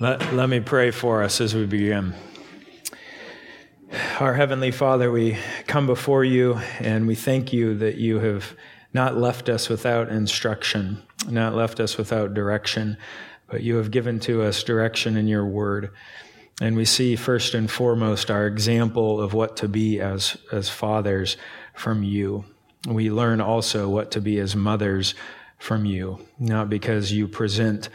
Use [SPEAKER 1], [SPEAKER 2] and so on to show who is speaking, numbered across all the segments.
[SPEAKER 1] Let, let me pray for us as we begin. Our Heavenly Father, we come before you and we thank you that you have not left us without instruction, not left us without direction, but you have given to us direction in your word. And we see first and foremost our example of what to be as, as fathers from you. We learn also what to be as mothers from you, not because you present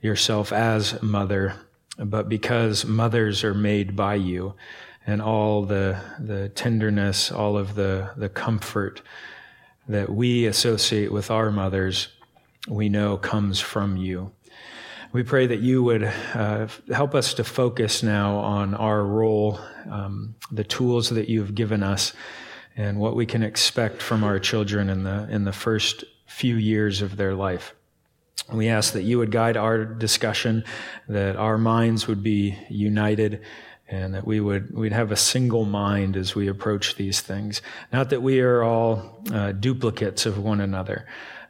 [SPEAKER 1] yourself as mother, but because mothers are made by you and all the, the tenderness, all of the, the comfort that we associate with our mothers, we know comes from you. We pray that you would uh, help us to focus now on our role, um, the tools that you've given us, and what we can expect from our children in the, in the first few years of their life. We ask that you would guide our discussion, that our minds would be united, and that we would we'd have a single mind as we approach these things. Not that we are all uh, duplicates of one another,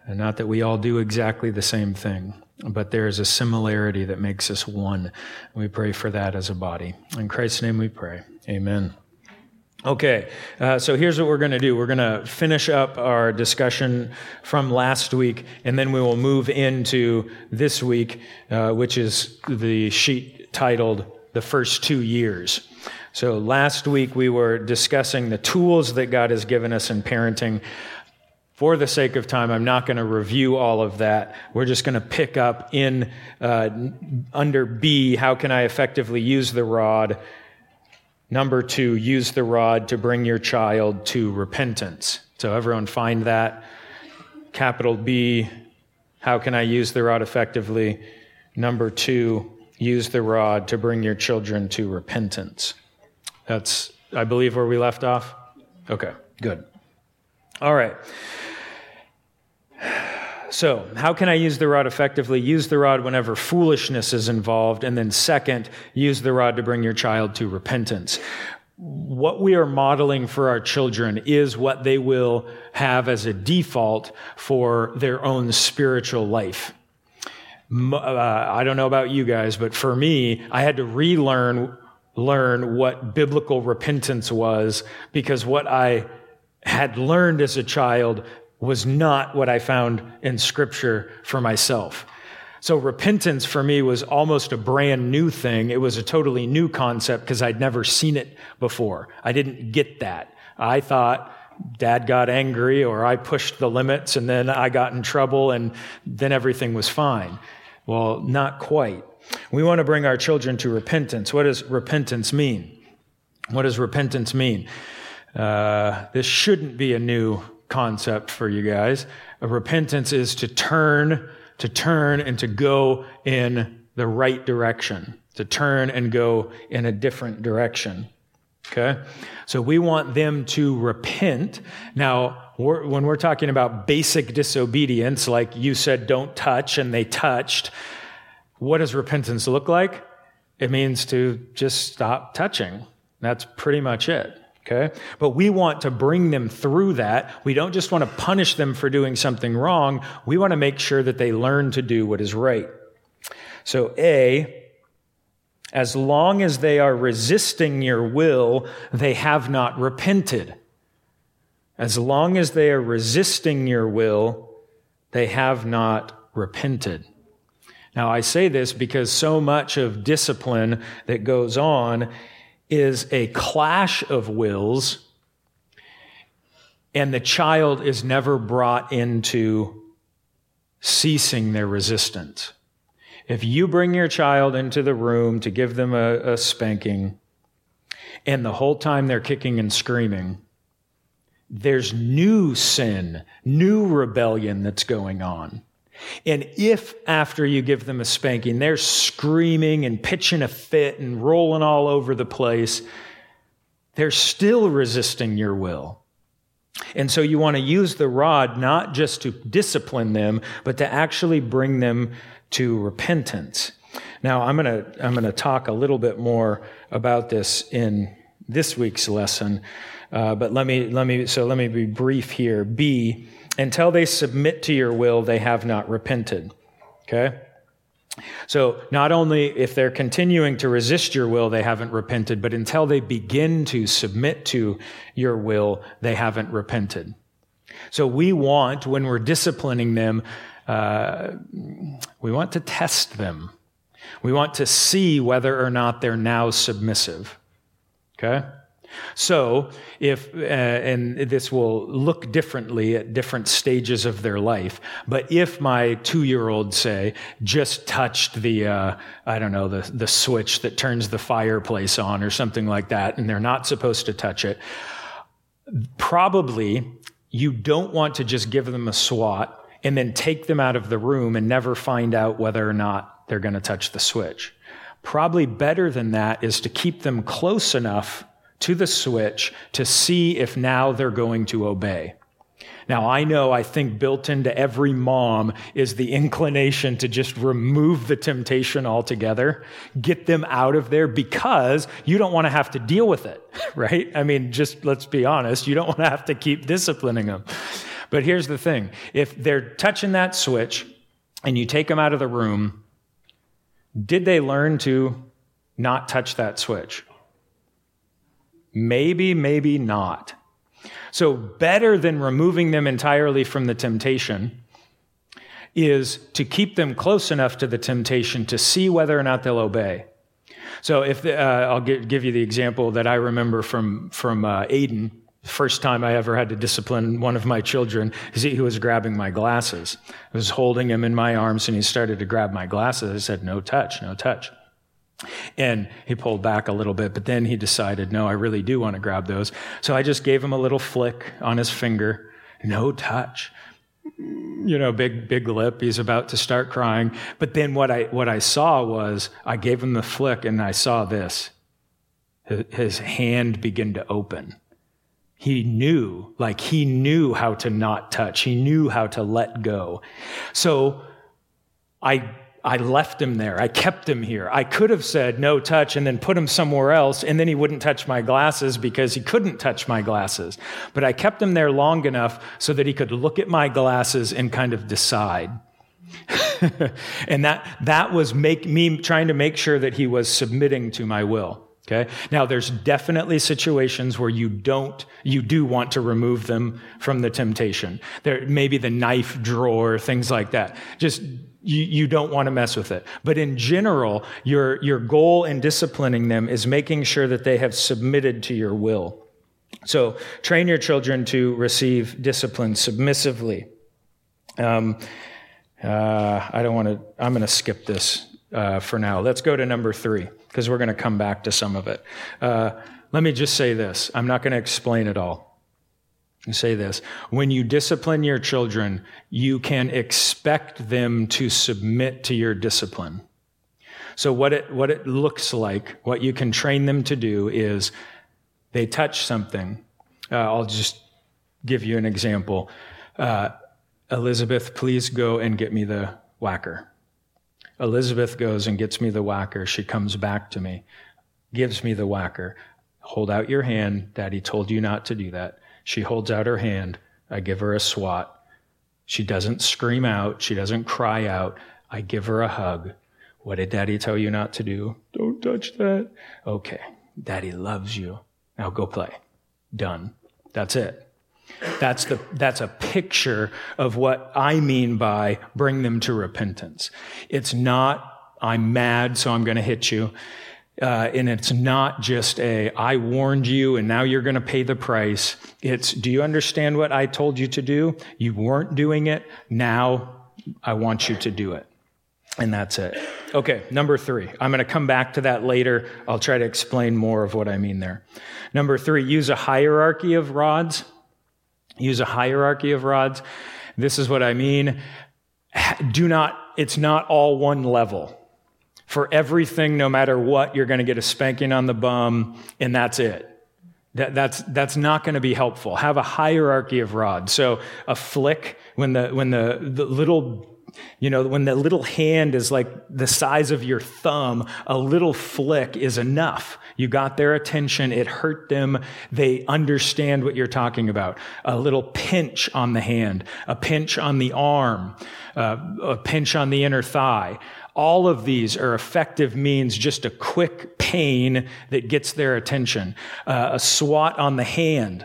[SPEAKER 1] and not that we all do exactly the same thing, but there is a similarity that makes us one. We pray for that as a body. In Christ's name, we pray. Amen. Okay, uh, so here's what we're going to do. We're going to finish up our discussion from last week, and then we will move into this week, uh, which is the sheet titled The First Two Years. So last week we were discussing the tools that God has given us in parenting. For the sake of time, I'm not going to review all of that. We're just going to pick up in uh, under B, how can I effectively use the rod? Number two, use the rod to bring your child to repentance. So, everyone find that. Capital B, how can I use the rod effectively? Number two, use the rod to bring your children to repentance. That's, I believe, where we left off? Okay, good. All right. So, how can I use the rod effectively? Use the rod whenever foolishness is involved. And then, second, use the rod to bring your child to repentance. What we are modeling for our children is what they will have as a default for their own spiritual life. Uh, I don't know about you guys, but for me, I had to relearn learn what biblical repentance was because what I had learned as a child was not what I found in Scripture for myself. So repentance for me was almost a brand new thing. It was a totally new concept because I'd never seen it before. I didn't get that. I thought dad got angry or I pushed the limits and then I got in trouble and then everything was fine. Well, not quite. We want to bring our children to repentance. What does repentance mean? What does repentance mean? Uh, this shouldn't be a new concept for you guys. Repentance is to turn, to turn and to go in the right direction, to turn and go in a different direction. Okay? So we want them to repent. Now, we're, when we're talking about basic disobedience, like you said, don't touch, and they touched, what does repentance look like? It means to just stop touching. That's pretty much it. Okay? But we want to bring them through that. We don't just want to punish them for doing something wrong. We want to make sure that they learn to do what is right. So, A, as long as they are resisting your will, they have not repented. As long as they are resisting your will, they have not repented. Now, I say this because so much of discipline that goes on is a clash of wills, and the child is never brought into ceasing their resistance. If you bring your child into the room to give them a, a spanking, and the whole time they're kicking and screaming, there's new sin, new rebellion that's going on. And if after you give them a spanking, they're screaming and pitching a fit and rolling all over the place, they're still resisting your will. And so you want to use the rod not just to discipline them, but to actually bring them to repentance. Now, I'm going to, I'm going to talk a little bit more about this in this week's lesson. Uh, but let me, let me, so let me be brief here. B, until they submit to your will, they have not repented. Okay? So, not only if they're continuing to resist your will, they haven't repented, but until they begin to submit to your will, they haven't repented. So, we want, when we're disciplining them, uh, we want to test them. We want to see whether or not they're now submissive. Okay? So, if, uh, and this will look differently at different stages of their life, but if my two year old, say, just touched the, uh, I don't know, the, the switch that turns the fireplace on or something like that, and they're not supposed to touch it, probably you don't want to just give them a swat and then take them out of the room and never find out whether or not they're going to touch the switch. Probably better than that is to keep them close enough to the switch to see if now they're going to obey. Now, I know, I think built into every mom is the inclination to just remove the temptation altogether, get them out of there because you don't want to have to deal with it, right? I mean, just let's be honest, you don't want to have to keep disciplining them. But here's the thing if they're touching that switch and you take them out of the room, did they learn to not touch that switch? Maybe, maybe not. So, better than removing them entirely from the temptation is to keep them close enough to the temptation to see whether or not they'll obey. So, if uh, I'll give, give, you the example that I remember from from uh, Aiden, first time I ever had to discipline one of my children, he was grabbing my glasses. I was holding him in my arms, and he started to grab my glasses. I said, "No touch, no touch." And he pulled back a little bit, but then he decided, no, I really do want to grab those. So I just gave him a little flick on his finger, no touch. You know, big, big lip. He's about to start crying. But then what I, what I saw was I gave him the flick and I saw this. His hand begin to open. He knew, like he knew how to not touch. He knew how to let go. So I I left him there. I kept him here. I could have said no touch and then put him somewhere else, and then he wouldn't touch my glasses because he couldn't touch my glasses. But I kept him there long enough so that he could look at my glasses and kind of decide. and that, that was make, me trying to make sure that he was submitting to my will. Okay. Now there's definitely situations where you don't, you do want to remove them from the temptation. There, maybe the knife drawer, things like that. Just you, you don't want to mess with it. But in general, your, your goal in disciplining them is making sure that they have submitted to your will. So train your children to receive discipline submissively. Um, uh, I don't want to, I'm going to skip this uh, for now. Let's go to number three, because we're going to come back to some of it. Uh, let me just say this I'm not going to explain it all say this when you discipline your children, you can expect them to submit to your discipline. So, what it, what it looks like, what you can train them to do is they touch something. Uh, I'll just give you an example. Uh, Elizabeth, please go and get me the whacker. Elizabeth goes and gets me the whacker. She comes back to me, gives me the whacker. Hold out your hand. Daddy told you not to do that. She holds out her hand. I give her a swat. She doesn't scream out. She doesn't cry out. I give her a hug. What did daddy tell you not to do? Don't touch that. Okay. Daddy loves you. Now go play. Done. That's it. That's the, that's a picture of what I mean by bring them to repentance. It's not, I'm mad, so I'm going to hit you. Uh, and it's not just a, I warned you and now you're going to pay the price. It's, do you understand what I told you to do? You weren't doing it. Now I want you to do it. And that's it. Okay, number three. I'm going to come back to that later. I'll try to explain more of what I mean there. Number three, use a hierarchy of rods. Use a hierarchy of rods. This is what I mean. Do not, it's not all one level for everything, no matter what, you're going to get a spanking on the bum, and that's it. That, that's, that's not going to be helpful. Have a hierarchy of rods. So a flick, when the, when the, the little you know, when the little hand is like the size of your thumb, a little flick is enough. You got their attention. It hurt them. They understand what you're talking about. A little pinch on the hand, a pinch on the arm, uh, a pinch on the inner thigh All of these are effective means, just a quick pain that gets their attention. Uh, a swat on the hand.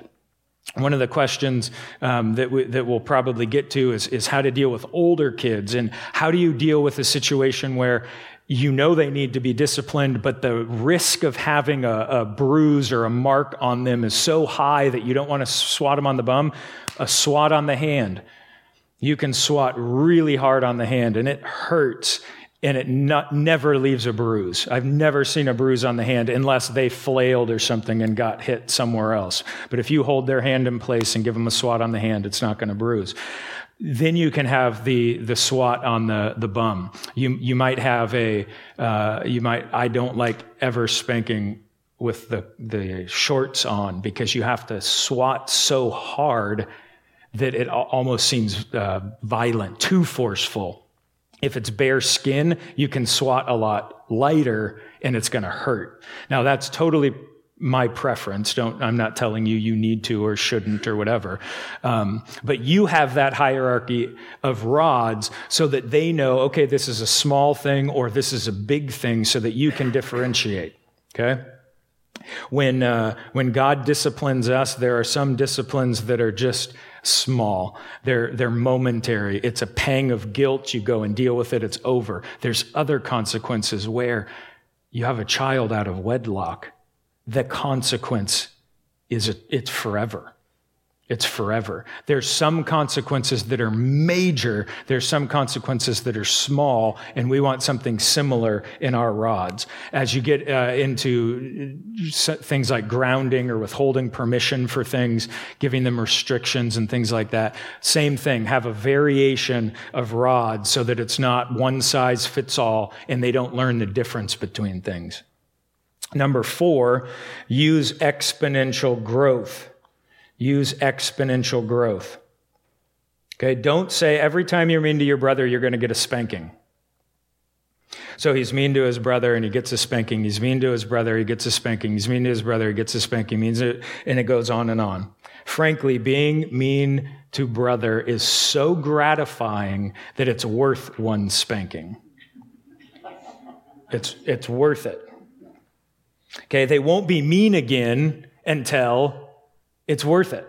[SPEAKER 1] One of the questions um, that, we, that we'll probably get to is, is how to deal with older kids and how do you deal with a situation where you know they need to be disciplined, but the risk of having a, a, bruise or a mark on them is so high that you don't want to swat them on the bum. A swat on the hand. You can swat really hard on the hand and it hurts and it not, never leaves a bruise. I've never seen a bruise on the hand unless they flailed or something and got hit somewhere else. But if you hold their hand in place and give them a swat on the hand, it's not going to bruise. Then you can have the the swat on the the bum. You you might have a uh, you might I don't like ever spanking with the the shorts on because you have to swat so hard that it almost seems uh, violent, too forceful. If it's bare skin, you can swat a lot lighter and it's going to hurt. Now that's totally my preference. Don't, I'm not telling you you need to or shouldn't or whatever. Um, but you have that hierarchy of rods so that they know, okay, this is a small thing or this is a big thing so that you can differentiate. Okay? When, uh, when God disciplines us, there are some disciplines that are just small. They're, they're momentary. It's a pang of guilt. You go and deal with it. It's over. There's other consequences where you have a child out of wedlock the consequence is it's forever. It's forever. There's some consequences that are major. There's some consequences that are small, and we want something similar in our rods. As you get uh, into things like grounding or withholding permission for things, giving them restrictions and things like that, same thing. Have a variation of rods so that it's not one size fits all, and they don't learn the difference between things. Number four, use exponential growth. Use exponential growth. Okay, don't say every time you're mean to your brother, you're going to get a spanking. So he's mean to his brother and he gets a spanking. He's mean to his brother, he gets a spanking. He's mean to his brother, he gets a spanking. He Means it, and it goes on and on. Frankly, being mean to brother is so gratifying that it's worth one spanking. It's, it's worth it. Okay, they won't be mean again until it's worth it.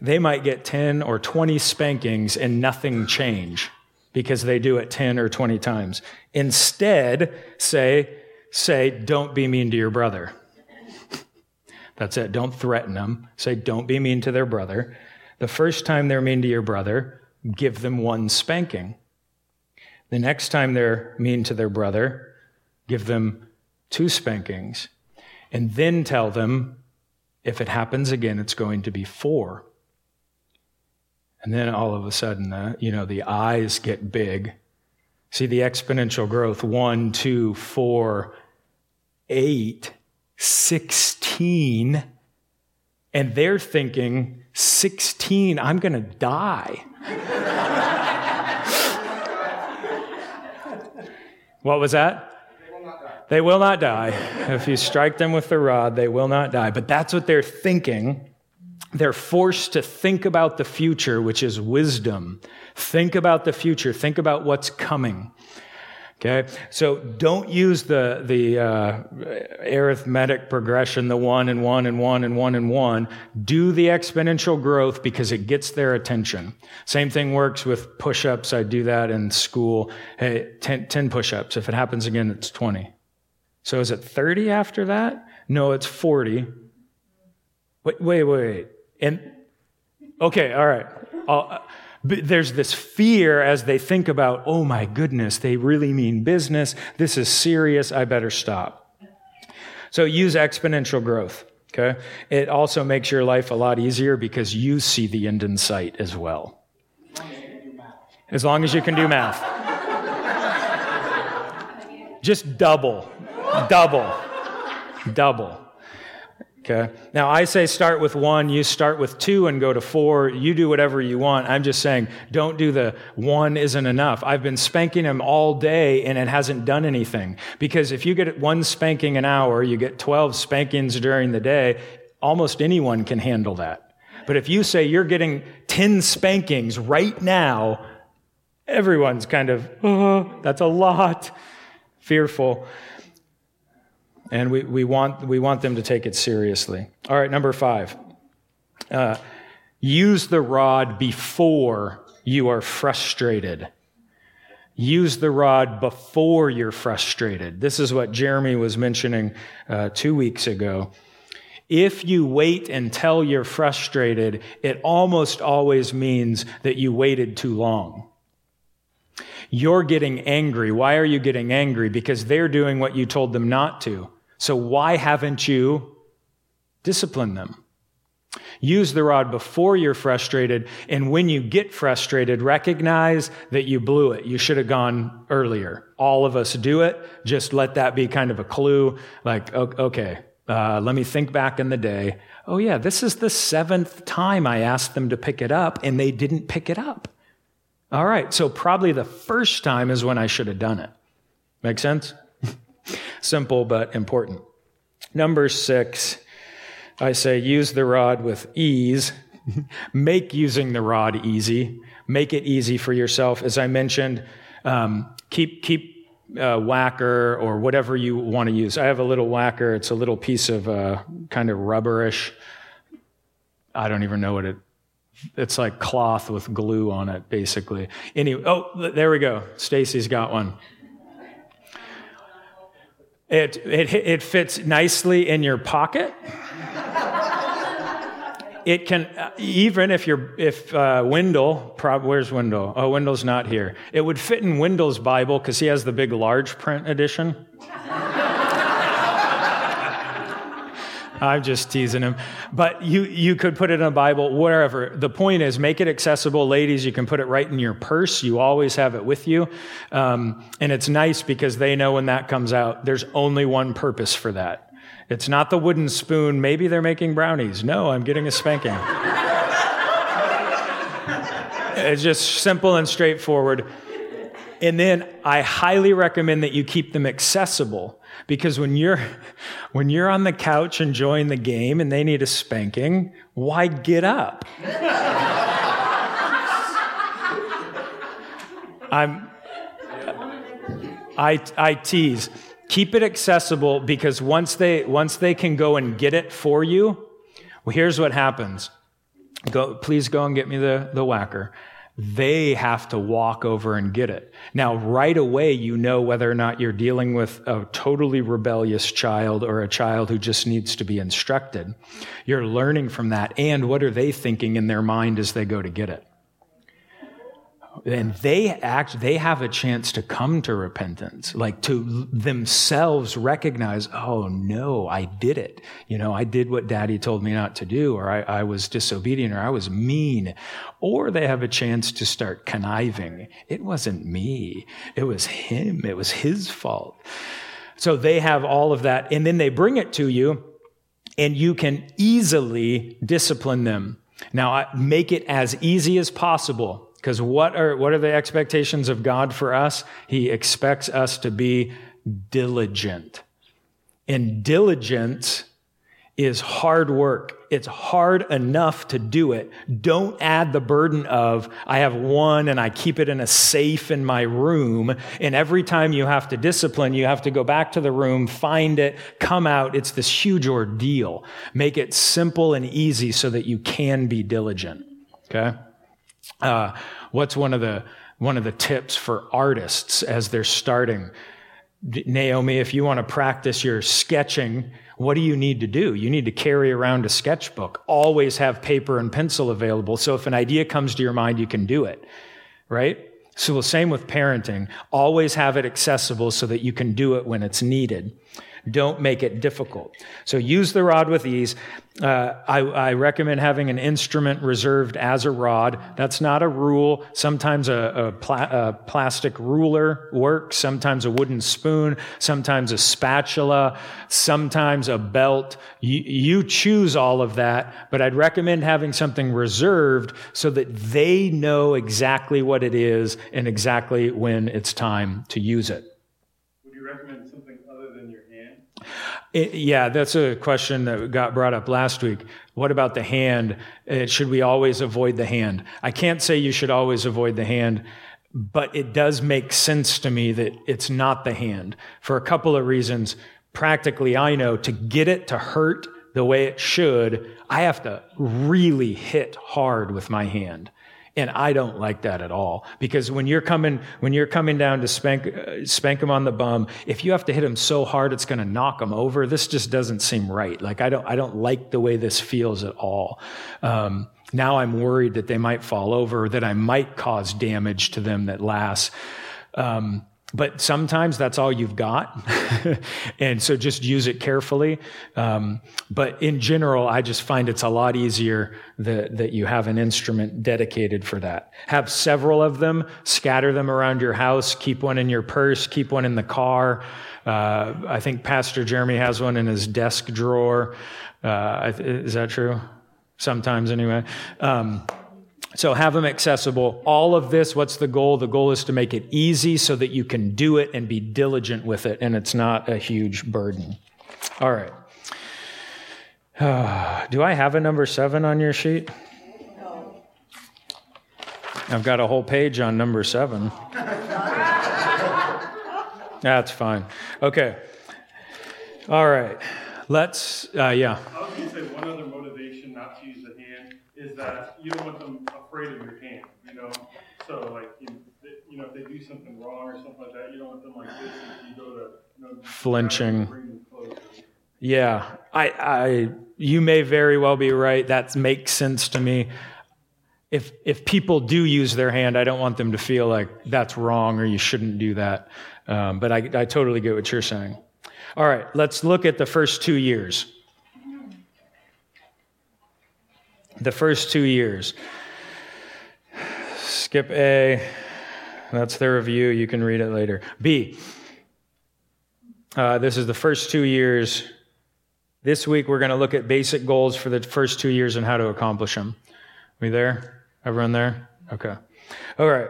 [SPEAKER 1] They might get 10 or 20 spankings and nothing change because they do it 10 or 20 times. Instead, say, say, don't be mean to your brother. That's it. Don't threaten them. Say, don't be mean to their brother. The first time they're mean to your brother, give them one spanking. The next time they're mean to their brother, give them two spankings. And then tell them if it happens again, it's going to be four. And then all of a sudden, uh, you know, the eyes get big. See the exponential growth one, two, four, eight, 16. And they're thinking, 16, I'm going to die. What was that? They will not die. If you strike them with the rod, they will not die. But that's what they're thinking. They're forced to think about the future, which is wisdom. Think about the future. Think about what's coming. Okay, so don't use the the uh, arithmetic progression, the one and one and one and one and one. Do the exponential growth because it gets their attention. Same thing works with push-ups. I do that in school. Hey, 10, 10 push-ups. If it happens again, it's 20. So is it 30 after that? No, it's 40. Wait, wait, wait. And okay, all right. I'll, uh, there's this fear as they think about, oh my goodness, they really mean business. This is serious. I better stop. So use exponential growth. Okay. It also makes your life a lot easier because you see the end in sight as well. As long as you can do math. Just double, double, double. Okay. Now I say start with one, you start with two and go to four. You do whatever you want. I'm just saying don't do the one isn't enough. I've been spanking him all day and it hasn't done anything. Because if you get one spanking an hour, you get 12 spankings during the day, almost anyone can handle that. But if you say you're getting 10 spankings right now, everyone's kind of, oh, that's a lot, fearful. And we, we, want, we want them to take it seriously. All right, number five. Uh, use the rod before you are frustrated. Use the rod before you're frustrated. This is what Jeremy was mentioning uh, two weeks ago. If you wait until you're frustrated, it almost always means that you waited too long. You're getting angry. Why are you getting angry? Because they're doing what you told them not to. So why haven't you disciplined them? Use the rod before you're frustrated. And when you get frustrated, recognize that you blew it. You should have gone earlier. All of us do it. Just let that be kind of a clue. Like, okay, uh, let me think back in the day. Oh, yeah, this is the seventh time I asked them to pick it up and they didn't pick it up. All right, so probably the first time is when I should have done it. Make sense? Simple but important. Number six, I say use the rod with ease. Make using the rod easy. Make it easy for yourself. As I mentioned, um, keep, keep uh, whacker or whatever you want to use. I have a little whacker. It's a little piece of uh, kind of rubberish. I don't even know what it. It's like cloth with glue on it, basically. Anyway, oh, there we go. Stacy's got one. It, it, it fits nicely in your pocket it can even if you're if uh, Wendell, prob, where's Wendell? Oh, Wendell's not here. It would fit in Wendell's Bible because he has the big large print edition. I'm just teasing him. But you, you could put it in a Bible, wherever. The point is, make it accessible. Ladies, you can put it right in your purse. You always have it with you. Um, and it's nice because they know when that comes out, there's only one purpose for that. It's not the wooden spoon. Maybe they're making brownies. No, I'm getting a spanking. it's just simple and straightforward. And then I highly recommend that you keep them accessible because when you're when you're on the couch enjoying the game and they need a spanking, why get up? I'm I I tease. Keep it accessible because once they once they can go and get it for you well here's what happens. Go please go and get me the, the whacker they have to walk over and get it. Now right away you know whether or not you're dealing with a totally rebellious child or a child who just needs to be instructed. You're learning from that and what are they thinking in their mind as they go to get it and they act they have a chance to come to repentance like to themselves recognize oh no i did it. You know i did what daddy told me not to do or i, I was disobedient or i was mean. Or they have a chance to start conniving. It wasn't me. It was him. It was his fault. So they have all of that and then they bring it to you and you can easily discipline them. Now make it as easy as possible because what are, what are the expectations of God for us? He expects us to be diligent. And diligence is hard work. It's hard enough to do it. Don't add the burden of, I have one and I keep it in a safe in my room. And every time you have to discipline, you have to go back to the room, find it, come out. It's this huge ordeal. Make it simple and easy so that you can be diligent. Okay? Uh, what's one of the one of the tips for artists as they're starting? Naomi, if you want to practice your sketching, what do you need to do? You need to carry around a sketchbook. Always have paper and pencil available. So if an idea comes to your mind, you can do it, right? So the same with parenting. Always have it accessible so that you can do it when it's needed. Don't make it difficult. So use the rod with ease. Uh, I, I, recommend having an instrument reserved as a rod. That's not a rule. Sometimes a, a, pla- a, plastic ruler works, sometimes a wooden spoon, sometimes a spatula, sometimes a belt. You, you choose all of that, but I'd recommend having something reserved so that they know exactly what it is and exactly when it's time to use it. It, yeah, that's a question that got brought up last week. What about the hand? Uh, should we always avoid the hand? I can't say you should always avoid the hand, but it does make sense to me that it's not the hand for a couple of reasons. Practically, I know to get it to hurt the way it should, I have to really hit hard with my hand. And I don't like that at all because when you're coming, when you're coming down to spank, uh, spank him on the bum, if you have to hit him so hard it's going to knock him over, this just doesn't seem right. Like I don't, I don't like the way this feels at all. Um, now I'm worried that they might fall over, that I might cause damage to them that lasts. Um, but sometimes that's all you've got. and so just use it carefully. Um, but in general, I just find it's a lot easier that, that you have an instrument dedicated for that. Have several of them, scatter them around your house, keep one in your purse, keep one in the car. Uh, I think Pastor Jeremy has one in his desk drawer. Uh, is that true? Sometimes, anyway. Um, so have them accessible. All of this, what's the goal? The goal is to make it easy so that you can do it and be diligent with it and it's not a huge burden. All right. Uh, do I have a number seven on your sheet? No. I've got a whole page on number seven. That's fine. Okay. All right. Let's, uh, yeah.
[SPEAKER 2] I was going to say one other motivation not to use the hand is that you don't want them afraid of your hand, you know? So, like, you, you know, if they do something wrong or something like that, you don't want them like this if you go to, you know,
[SPEAKER 1] flinching. Yeah, I, I, you may very well be right. That makes sense to me. If, if people do use their hand, I don't want them to feel like that's wrong or you shouldn't do that. Um, but I, I totally get what you're saying. All right, let's look at the first two years. The first two years. Skip A. That's the review. You can read it later. B. Uh, this is the first two years. This week, we're going to look at basic goals for the first two years and how to accomplish them. We there? Everyone there? Okay. All right.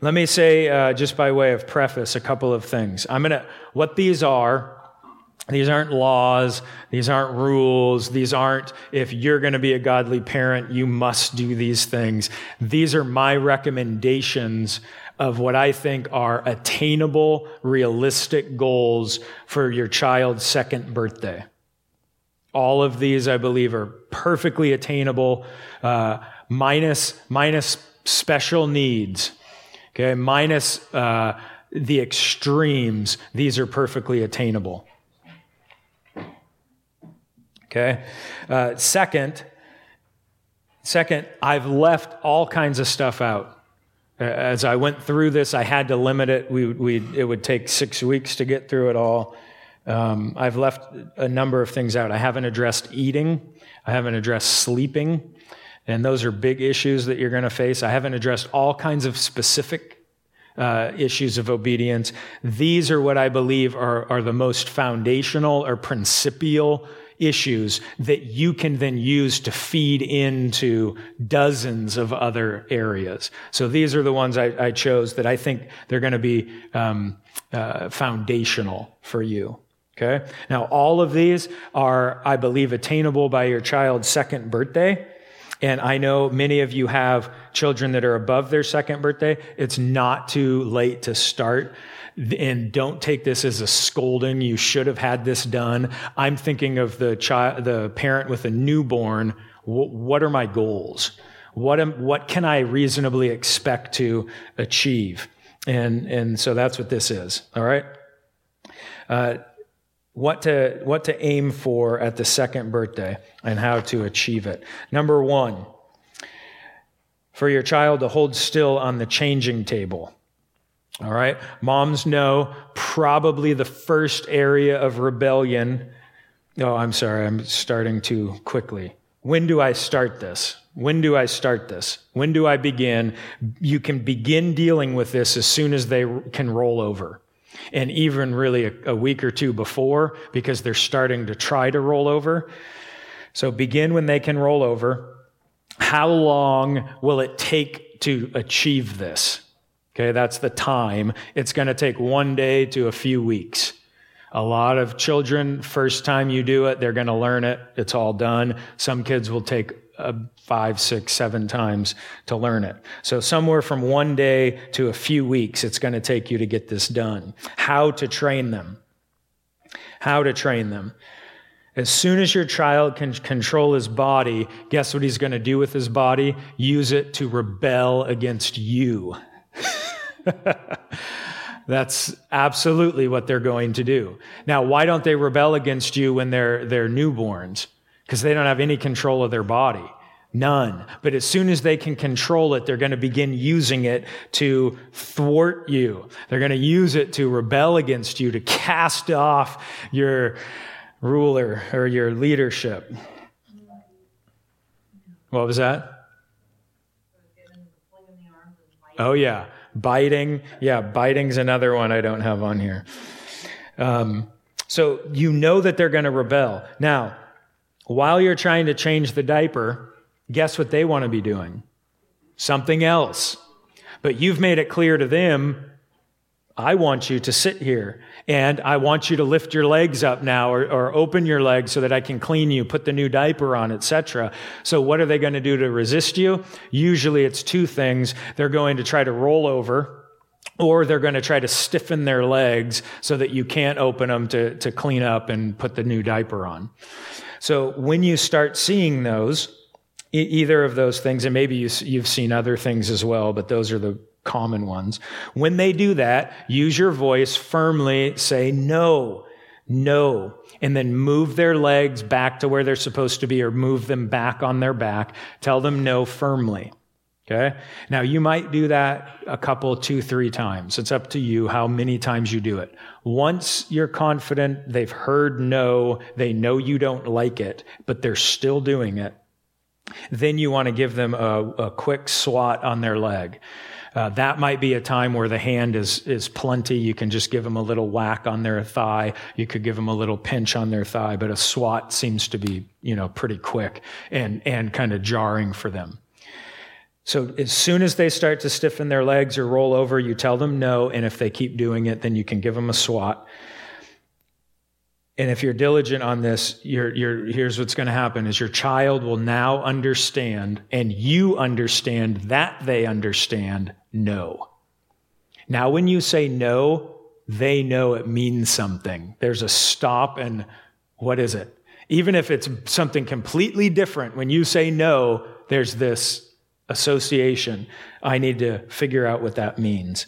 [SPEAKER 1] Let me say, uh, just by way of preface, a couple of things. I'm going to, what these are, these aren't laws. These aren't rules. These aren't, if you're going to be a godly parent, you must do these things. These are my recommendations of what I think are attainable, realistic goals for your child's second birthday. All of these, I believe, are perfectly attainable, uh, minus, minus special needs. Okay, minus uh, the extremes. These are perfectly attainable. Okay. Uh, second, second, I've left all kinds of stuff out. As I went through this, I had to limit it. We, we, it would take six weeks to get through it all. Um, I've left a number of things out. I haven't addressed eating. I haven't addressed sleeping. And those are big issues that you're going to face. I haven't addressed all kinds of specific uh, issues of obedience. These are what I believe are, are the most foundational or principial issues that you can then use to feed into dozens of other areas. So these are the ones I, I chose that I think they're going to be um, uh, foundational for you. Okay. Now, all of these are, I believe, attainable by your child's second birthday. And I know many of you have children that are above their second birthday. It's not too late to start and don't take this as a scolding. You should have had this done. I'm thinking of the child, the parent with a newborn. what are my goals? What am, what can I reasonably expect to achieve? And, and so that's what this is. All right. Uh, what to, what to aim for at the second birthday and how to achieve it. Number one, for your child to hold still on the changing table. All right. Moms know probably the first area of rebellion. Oh, I'm sorry. I'm starting too quickly. When do I start this? When do I start this? When do I begin? You can begin dealing with this as soon as they can roll over. And even really a, a week or two before, because they're starting to try to roll over. So begin when they can roll over. How long will it take to achieve this? Okay, that's the time. It's going to take one day to a few weeks. A lot of children, first time you do it, they're going to learn it. It's all done. Some kids will take uh, five, six, seven times to learn it. So somewhere from one day to a few weeks, it's going to take you to get this done. How to train them. How to train them. As soon as your child can control his body, guess what he's going to do with his body? Use it to rebel against you. That's absolutely what they're going to do. Now, why don't they rebel against you when they're, they're newborns? Because they don't have any control of their body. None. But as soon as they can control it, they're going to begin using it to thwart you. They're going to use it to rebel against you, to cast off your ruler or your leadership. What was that? Oh, yeah. Biting. Yeah, biting's another one I don't have on here. Um, so you know that they're going to rebel. Now, while you're trying to change the diaper, guess what they want to be doing? Something else. But you've made it clear to them I want you to sit here and I want you to lift your legs up now or, or open your legs so that I can clean you, put the new diaper on, etc. So what are they going to do to resist you? Usually it's two things. They're going to try to roll over or they're going to try to stiffen their legs so that you can't open them to, to clean up and put the new diaper on. So when you start seeing those, either of those things, and maybe you, you've seen other things as well, but those are the common ones. When they do that, use your voice firmly, say no, no, and then move their legs back to where they're supposed to be or move them back on their back. Tell them no firmly. Okay. Now you might do that a couple, two, three times. It's up to you how many times you do it. Once you're confident they've heard no, they know you don't like it, but they're still doing it. Then you want to give them a, a quick swat on their leg. Uh, that might be a time where the hand is, is plenty. You can just give them a little whack on their thigh. You could give them a little pinch on their thigh, but a swat seems to be, you know, pretty quick and, and kind of jarring for them. So as soon as they start to stiffen their legs or roll over, you tell them no. And if they keep doing it, then you can give them a swat. And if you're diligent on this, you're, you're, here's what's going to happen is your child will now understand and you understand that they understand no. Now, when you say no, they know it means something. There's a stop and what is it? Even if it's something completely different, when you say no, there's this association. I need to figure out what that means.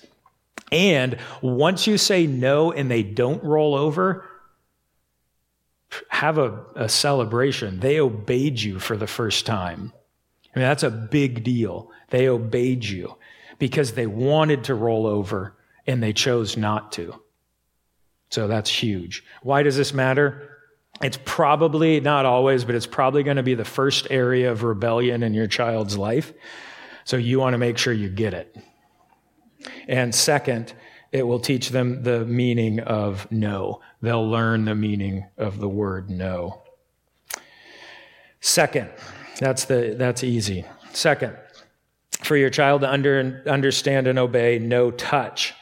[SPEAKER 1] And once you say no and they don't roll over, have a, a celebration. They obeyed you for the first time. I mean, that's a big deal. They obeyed you because they wanted to roll over and they chose not to. So that's huge. Why does this matter? It's probably, not always, but it's probably going to be the first area of rebellion in your child's life. So you want to make sure you get it. And second, it will teach them the meaning of no. They'll learn the meaning of the word no. Second, that's the that's easy. Second, for your child to under, understand and obey, no touch.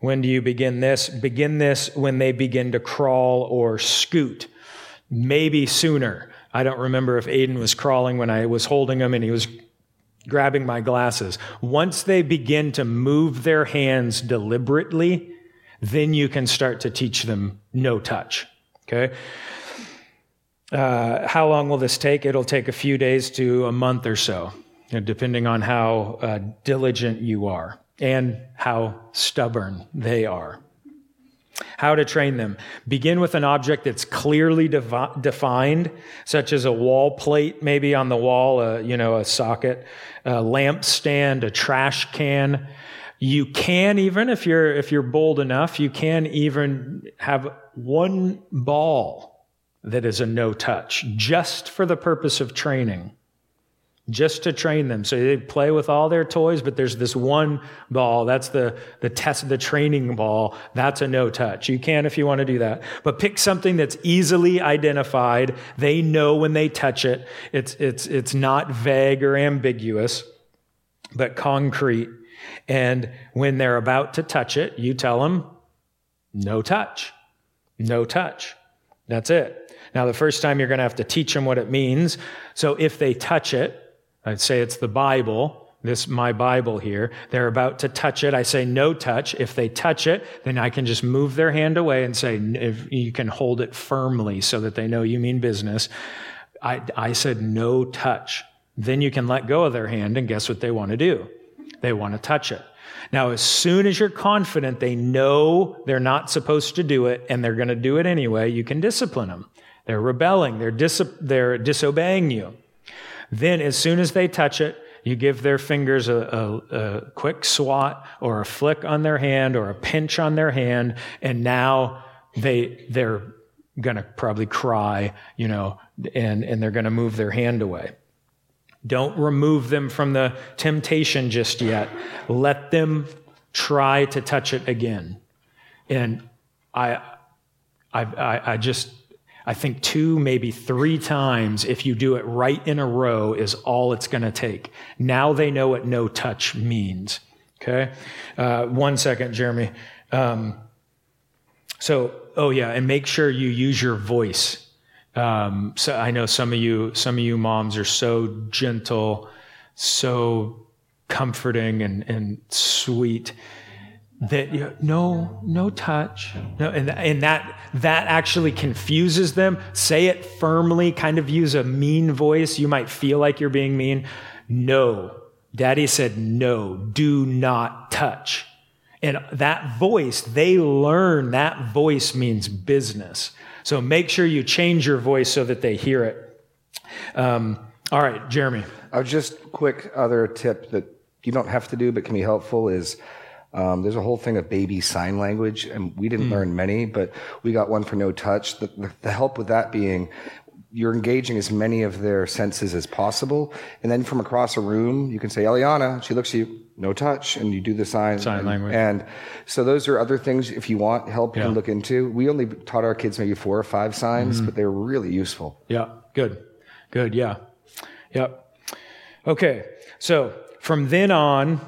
[SPEAKER 1] When do you begin this? Begin this when they begin to crawl or scoot. Maybe sooner. I don't remember if Aiden was crawling when I was holding him and he was grabbing my glasses. Once they begin to move their hands deliberately, then you can start to teach them no touch. Okay? Uh, how long will this take? It'll take a few days to a month or so, you know, depending on how uh, diligent you are and how stubborn they are. How to train them. Begin with an object that's clearly devi- defined, such as a wall plate, maybe on the wall, uh, you know, a socket, a lamp stand, a trash can. You can even, if you're, if you're bold enough, you can even have one ball that is a no touch, just for the purpose of training just to train them. So they play with all their toys, but there's this one ball. That's the, the test, the training ball. That's a no touch. You can if you want to do that. But pick something that's easily identified. They know when they touch it. It's, it's, it's not vague or ambiguous, but concrete. And when they're about to touch it, you tell them, no touch. No touch. That's it. Now, the first time you're going to have to teach them what it means. So if they touch it, I'd say it's the Bible, this my Bible here. They're about to touch it. I say no touch. If they touch it, then I can just move their hand away and say if you can hold it firmly so that they know you mean business. I, I said no touch. Then you can let go of their hand and guess what they want to do? They want to touch it. Now, as soon as you're confident they know they're not supposed to do it and they're going to do it anyway, you can discipline them. They're rebelling. They're, dis- they're disobeying you. Then, as soon as they touch it, you give their fingers a, a, a, quick swat or a flick on their hand or a pinch on their hand, and now they they're gonna probably cry, you know, and, and they're gonna move their hand away. Don't remove them from the temptation just yet. Let them try to touch it again. And I I, I, I just I think two, maybe three times, if you do it right in a row, is all it's going to take. Now they know what no touch means. Okay? Uh, one second, Jeremy. Um, so, oh yeah, and make sure you use your voice. Um, so I know some of you, some of you moms are so gentle, so comforting and, and sweet that you know, no no touch. No and, and that that actually confuses them. Say it firmly kind of use a mean voice. You might feel like you're being mean. No. Daddy said no. Do not touch. And that voice they learn that voice means business. So make sure you change your voice so that they hear it. Um, all right jeremy.
[SPEAKER 3] Uh, just quick other tip that you don't have to do but can be helpful is um, there's a whole thing of baby sign language, and we didn't mm. learn many, but we got one for no touch. The, the, the, help with that being you're engaging as many of their senses as possible, and then from across a room, you can say, Eliana, she looks at you, no touch, and you do the sign.
[SPEAKER 1] Sign
[SPEAKER 3] and,
[SPEAKER 1] language.
[SPEAKER 3] And so those are other things, if you want help, you yeah. can look into. We only taught our kids maybe four or five signs, mm-hmm. but they're really useful.
[SPEAKER 1] Yeah, good. Good, yeah. Yep. Okay, so from then on,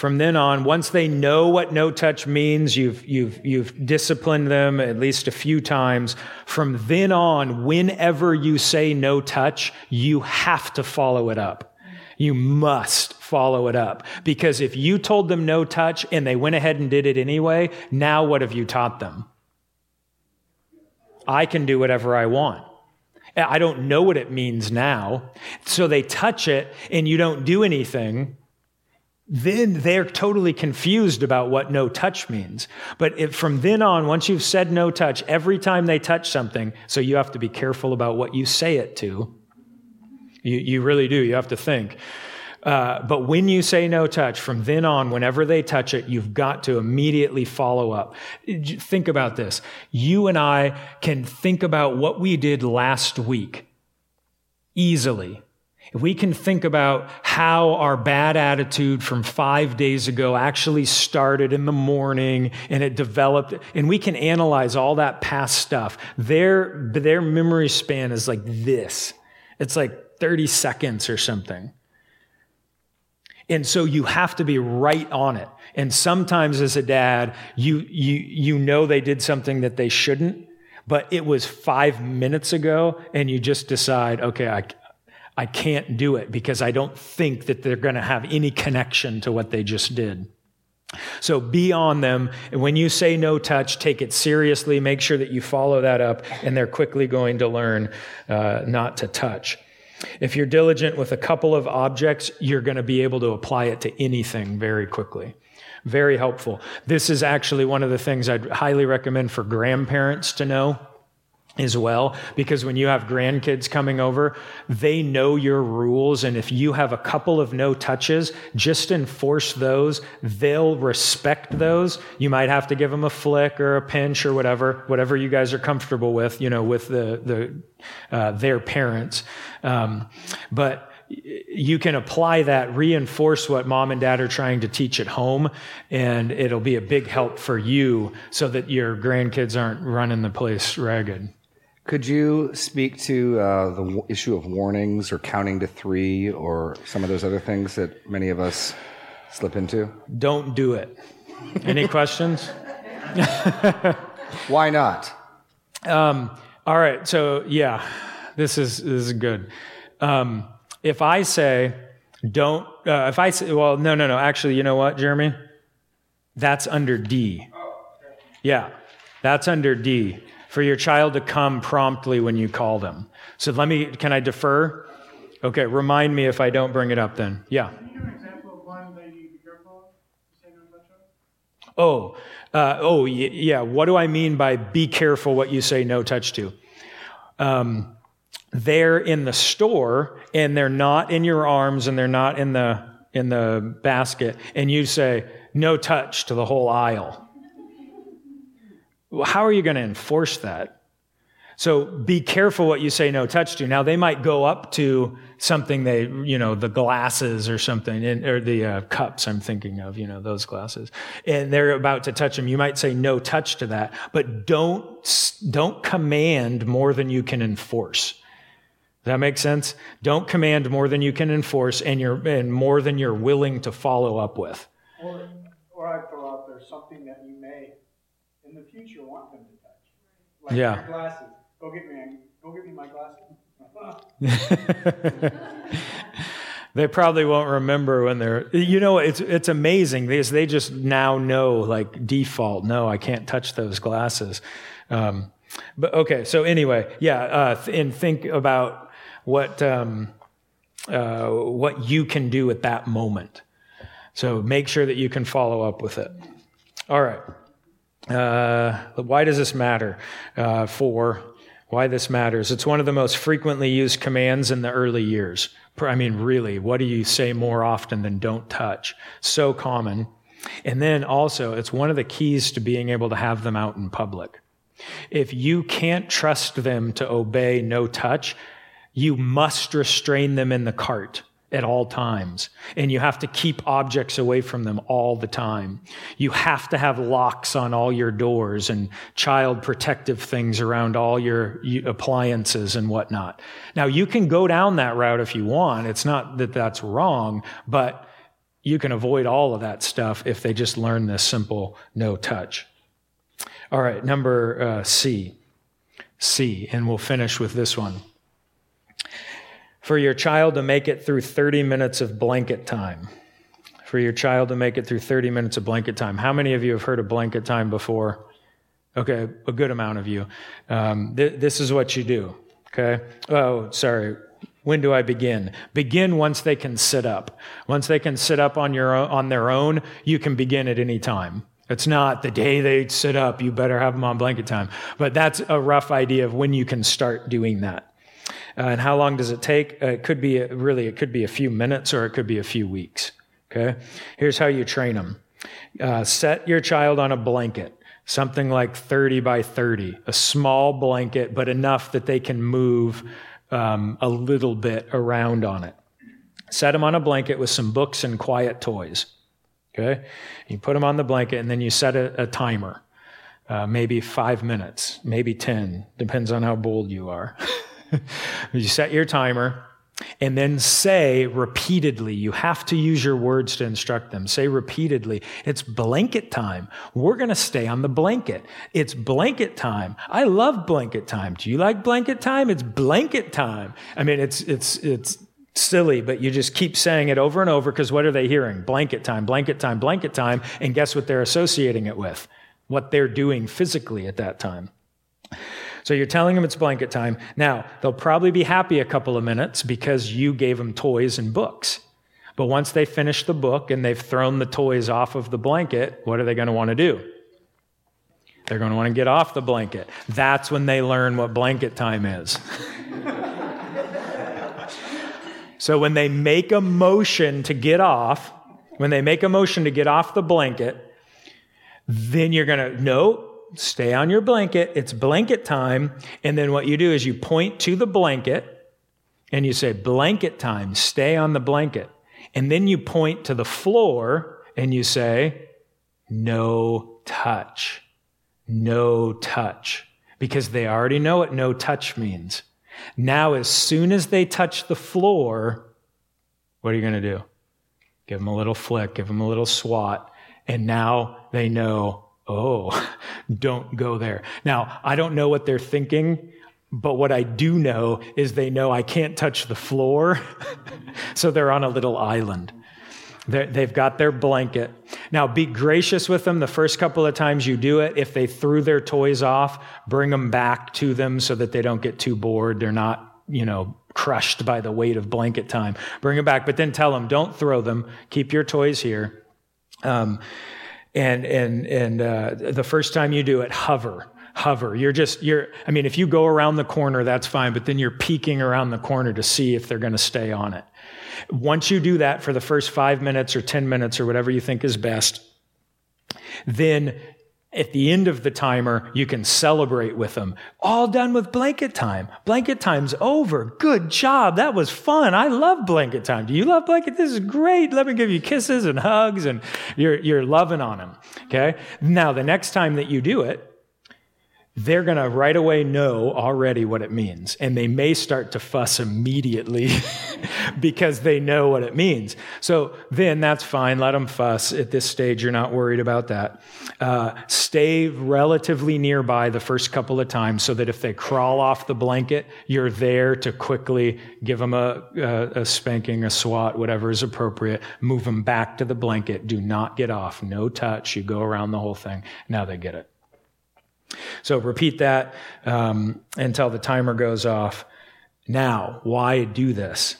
[SPEAKER 1] from then on, once they know what no touch means, you've, you've, you've disciplined them at least a few times. From then on, whenever you say no touch, you have to follow it up. You must follow it up. Because if you told them no touch and they went ahead and did it anyway, now what have you taught them? I can do whatever I want. I don't know what it means now. So they touch it and you don't do anything then they're totally confused about what no touch means. But if, from then on, once you've said no touch, every time they touch something, so you have to be careful about what you say it to. You, you really do. You have to think. Uh, but when you say no touch, from then on, whenever they touch it, you've got to immediately follow up. Think about this. You and I can think about what we did last week easily if we can think about how our bad attitude from five days ago actually started in the morning and it developed, and we can analyze all that past stuff, their, their memory span is like this. It's like 30 seconds or something. And so you have to be right on it. And sometimes as a dad, you, you, you know they did something that they shouldn't, but it was five minutes ago, and you just decide, okay, I, I can't do it because I don't think that they're going to have any connection to what they just did. So be on them. And when you say no touch, take it seriously. Make sure that you follow that up, and they're quickly going to learn uh, not to touch. If you're diligent with a couple of objects, you're going to be able to apply it to anything very quickly. Very helpful. This is actually one of the things I'd highly recommend for grandparents to know as well because when you have grandkids coming over they know your rules and if you have a couple of no touches just enforce those. They'll respect those. You might have to give them a flick or a pinch or whatever whatever you guys are comfortable with you know with the the uh, their parents. Um, but you can apply that, reinforce what mom and dad are trying to teach at home, and it'll be a big help for you so that your grandkids aren't running the place ragged.
[SPEAKER 3] Could you speak to uh, the issue of warnings or counting to three or some of those other things that many of us slip into?
[SPEAKER 1] Don't do it. Any questions?
[SPEAKER 3] Why not?
[SPEAKER 1] Um, all right. So yeah, this is this is good. Um, if I say don't, uh, if I say, well, no, no, no. Actually, you know what, Jeremy? That's under D. Yeah, that's under D. For your child to come promptly when you call them. So let me. Can I defer? Okay. Remind me if I don't bring it up. Then yeah.
[SPEAKER 2] Can you give an example of one that you need to be careful of? Say no touch of?
[SPEAKER 1] Oh, uh, oh, yeah. What do I mean by be careful what you say no touch to? Um, they're in the store and they're not in your arms and they're not in the in the basket, and you say no touch to the whole aisle. How are you going to enforce that? So be careful what you say no touch to. Now they might go up to something they, you know, the glasses or something, or the uh, cups I'm thinking of, you know, those glasses, and they're about to touch them. You might say no touch to that, but don't don't command more than you can enforce. Does that make sense? Don't command more than you can enforce, and you're and more than you're willing to follow up with.
[SPEAKER 4] Or, or I throw out there something that you in the future, want them to touch. Like
[SPEAKER 1] Yeah.
[SPEAKER 4] your glasses. Go get me, go get me my glasses.
[SPEAKER 1] they probably won't remember when they're you know it's it's amazing because they just now know like default no i can't touch those glasses um, but okay so anyway yeah uh, and think about what um, uh, what you can do at that moment so make sure that you can follow up with it all right uh, why does this matter uh, for why this matters. It's one of the most frequently used commands in the early years. I mean, really, what do you say more often than don't touch? So common. And then also, it's one of the keys to being able to have them out in public. If you can't trust them to obey no touch, you must restrain them in the cart at all times. And you have to keep objects away from them all the time. You have to have locks on all your doors and child protective things around all your appliances and whatnot. Now, you can go down that route if you want. It's not that that's wrong, but you can avoid all of that stuff if they just learn this simple no touch. All right, number uh, C. C, and we'll finish with this one for your child to make it through 30 minutes of blanket time. For your child to make it through 30 minutes of blanket time. How many of you have heard of blanket time before? Okay, a good amount of you. Um, th- this is what you do. Okay. Oh, sorry. When do I begin? Begin once they can sit up. Once they can sit up on your own, on their own, you can begin at any time. It's not the day they sit up, you better have them on blanket time. But that's a rough idea of when you can start doing that. Uh, and how long does it take? Uh, it could be a, really, it could be a few minutes or it could be a few weeks. Okay. Here's how you train them. Uh, set your child on a blanket, something like 30 by 30, a small blanket, but enough that they can move um, a little bit around on it. Set them on a blanket with some books and quiet toys. Okay. You put them on the blanket and then you set a, a timer. Uh, maybe five minutes, maybe 10, depends on how bold you are. you set your timer and then say repeatedly, you have to use your words to instruct them. Say repeatedly, it's blanket time. We're going to stay on the blanket. It's blanket time. I love blanket time. Do you like blanket time? It's blanket time. I mean, it's, it's, it's, silly, but you just keep saying it over and over because what are they hearing? Blanket time, blanket time, blanket time. And guess what they're associating it with? What they're doing physically at that time. So you're telling them it's blanket time. Now, they'll probably be happy a couple of minutes because you gave them toys and books. But once they finish the book and they've thrown the toys off of the blanket, what are they going to want to do? They're going to want to get off the blanket. That's when they learn what blanket time is. so when they make a motion to get off, when they make a motion to get off the blanket, then you're going to, no, stay on your blanket. It's blanket time. And then what you do is you point to the blanket and you say, blanket time, stay on the blanket. And then you point to the floor and you say, no touch. No touch. Because they already know what no touch means. Now, as soon as they touch the floor, what are you going to do? Give them a little flick, give them a little swat. And now they know oh, don't go there. Now, I don't know what they're thinking But what I do know is they know I can't touch the floor. so they're on a little island. they have got their blanket. Now, be gracious with them the first couple of times you do it. If they threw their toys off, bring them back to them so that they don't get too bored. They're not, you know, crushed by the weight of blanket time. Bring them back, but then tell them, don't throw them. Keep your toys here. Um, and and and uh, the first time you do it, hover hover. You're just, you're, I mean, if you go around the corner, that's fine, but then you're peeking around the corner to see if they're going to stay on it. Once you do that for the first five minutes or 10 minutes or whatever you think is best, then at the end of the timer, you can celebrate with them. All done with blanket time. Blanket time's over. Good job. That was fun. I love blanket time. Do you love blanket? This is great. Let me give you kisses and hugs and you're, you're loving on them. Okay. Now, the next time that you do it, they're going to right away know already what it means. And they may start to fuss immediately because they know what it means. So then that's fine. Let them fuss. At this stage, you're not worried about that. Uh, stay relatively nearby the first couple of times so that if they crawl off the blanket, you're there to quickly give them a, a, a spanking, a swat, whatever is appropriate. Move them back to the blanket. Do not get off. No touch. You go around the whole thing. Now they get it. So repeat that um, until the timer goes off. Now, why do this?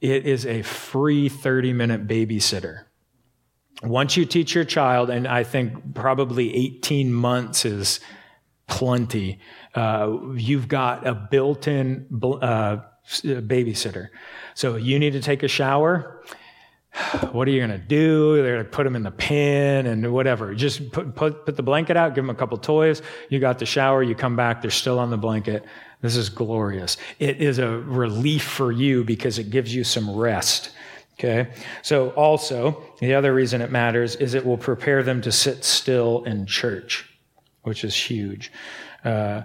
[SPEAKER 1] It is a free 30 minute babysitter. Once you teach your child, and I think probably 18 months is plenty, uh, you've got a built in uh, babysitter. So you need to take a shower what are you going to do? They're going to put them in the pen and whatever. Just put, put, put the blanket out, give them a couple toys. You got the shower, you come back, they're still on the blanket. This is glorious. It is a relief for you because it gives you some rest. Okay. So also, the other reason it matters is it will prepare them to sit still in church, which is huge. Uh,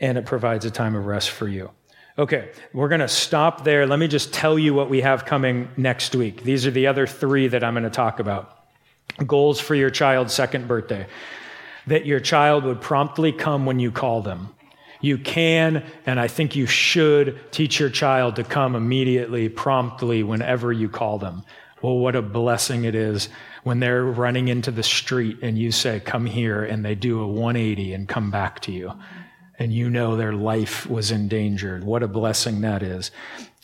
[SPEAKER 1] and it provides a time of rest for you. Okay, we're going to stop there. Let me just tell you what we have coming next week. These are the other three that I'm going to talk about. Goals for your child's second birthday. That your child would promptly come when you call them. You can, and I think you should, teach your child to come immediately, promptly, whenever you call them. Well, what a blessing it is when they're running into the street and you say, Come here, and they do a 180 and come back to you and you know their life was endangered. What a blessing that is.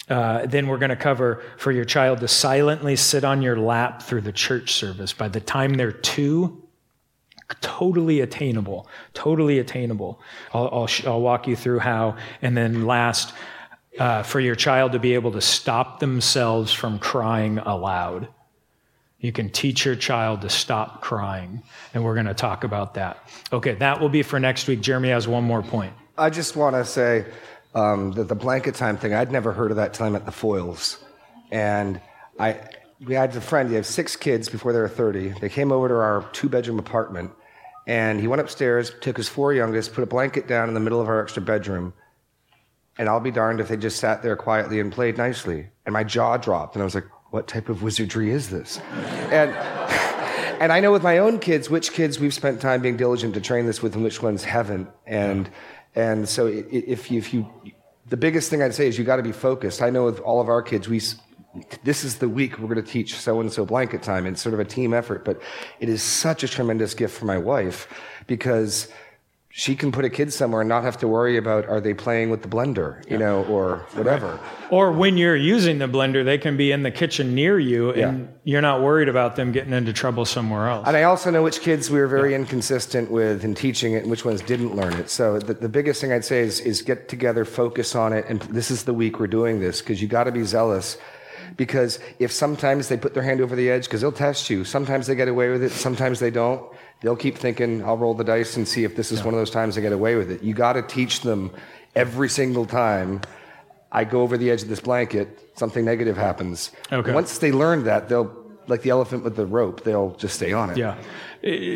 [SPEAKER 1] Uh, then we're going to cover for your child to silently sit on your lap through the church service. By the time they're two, totally attainable, totally attainable. I'll, I'll, I'll walk you through how. And then last, uh, for your child to be able to stop themselves from crying aloud. You can teach your child to stop crying, and we're going to talk about that. Okay, that will be for next week. Jeremy has one more point.
[SPEAKER 3] I just want to say um, that the blanket time thing, I'd never heard of that time at the Foils. And I, we had a friend, he had six kids before they were 30. They came over to our two bedroom apartment, and he went upstairs, took his four youngest, put a blanket down in the middle of our extra bedroom, and I'll be darned if they just sat there quietly and played nicely. And my jaw dropped, and I was like, what type of wizardry is this? And, and I know with my own kids, which kids we've spent time being diligent to train this with and which ones haven't. And, and so if you, if you, the biggest thing I'd say is you got to be focused. I know with all of our kids, we, this is the week we're going to teach so and so blanket time. It's sort of a team effort, but it is such a tremendous gift for my wife because she can put a kid somewhere and not have to worry about are they playing with the blender, you know, or whatever.
[SPEAKER 1] Or when you're using the blender, they can be in the kitchen near you and yeah. you're not worried about them getting into trouble somewhere else.
[SPEAKER 3] And I also know which kids we were very yeah. inconsistent with in teaching it and which ones didn't learn it. So the, the biggest thing I'd say is, is get together, focus on it. And this is the week we're doing this because you got to be zealous because if sometimes they put their hand over the edge because they'll test you sometimes they get away with it sometimes they don't they'll keep thinking, I'll roll the dice and see if this is yeah. one of those times I get away with it. You got to teach them every single time I go over the edge of this blanket, something negative happens. Okay. Once they learn that, they'll, like the elephant with the rope, they'll just stay on it.
[SPEAKER 1] Yeah.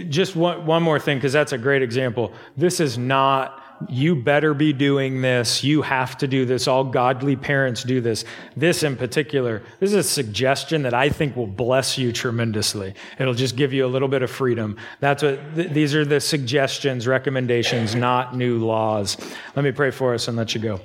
[SPEAKER 1] Just one, one more thing, because that's a great example. This is not you better be doing this. You have to do this. All godly parents do this. This in particular, this is a suggestion that I think will bless you tremendously. It'll just give you a little bit of freedom. That's what, th- these are the suggestions, recommendations, not new laws. Let me pray for us and let you go.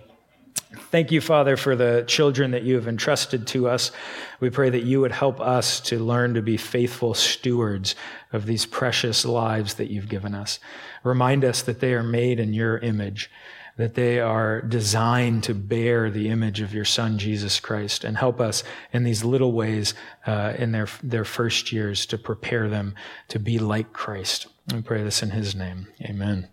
[SPEAKER 1] Thank you, Father, for the children that you have entrusted to us. We pray that you would help us to learn to be faithful stewards of these precious lives that you've given us. Remind us that they are made in your image, that they are designed to bear the image of your Son, Jesus Christ, and help us in these little ways uh, in their, their first years to prepare them to be like Christ. We pray this in his name. Amen.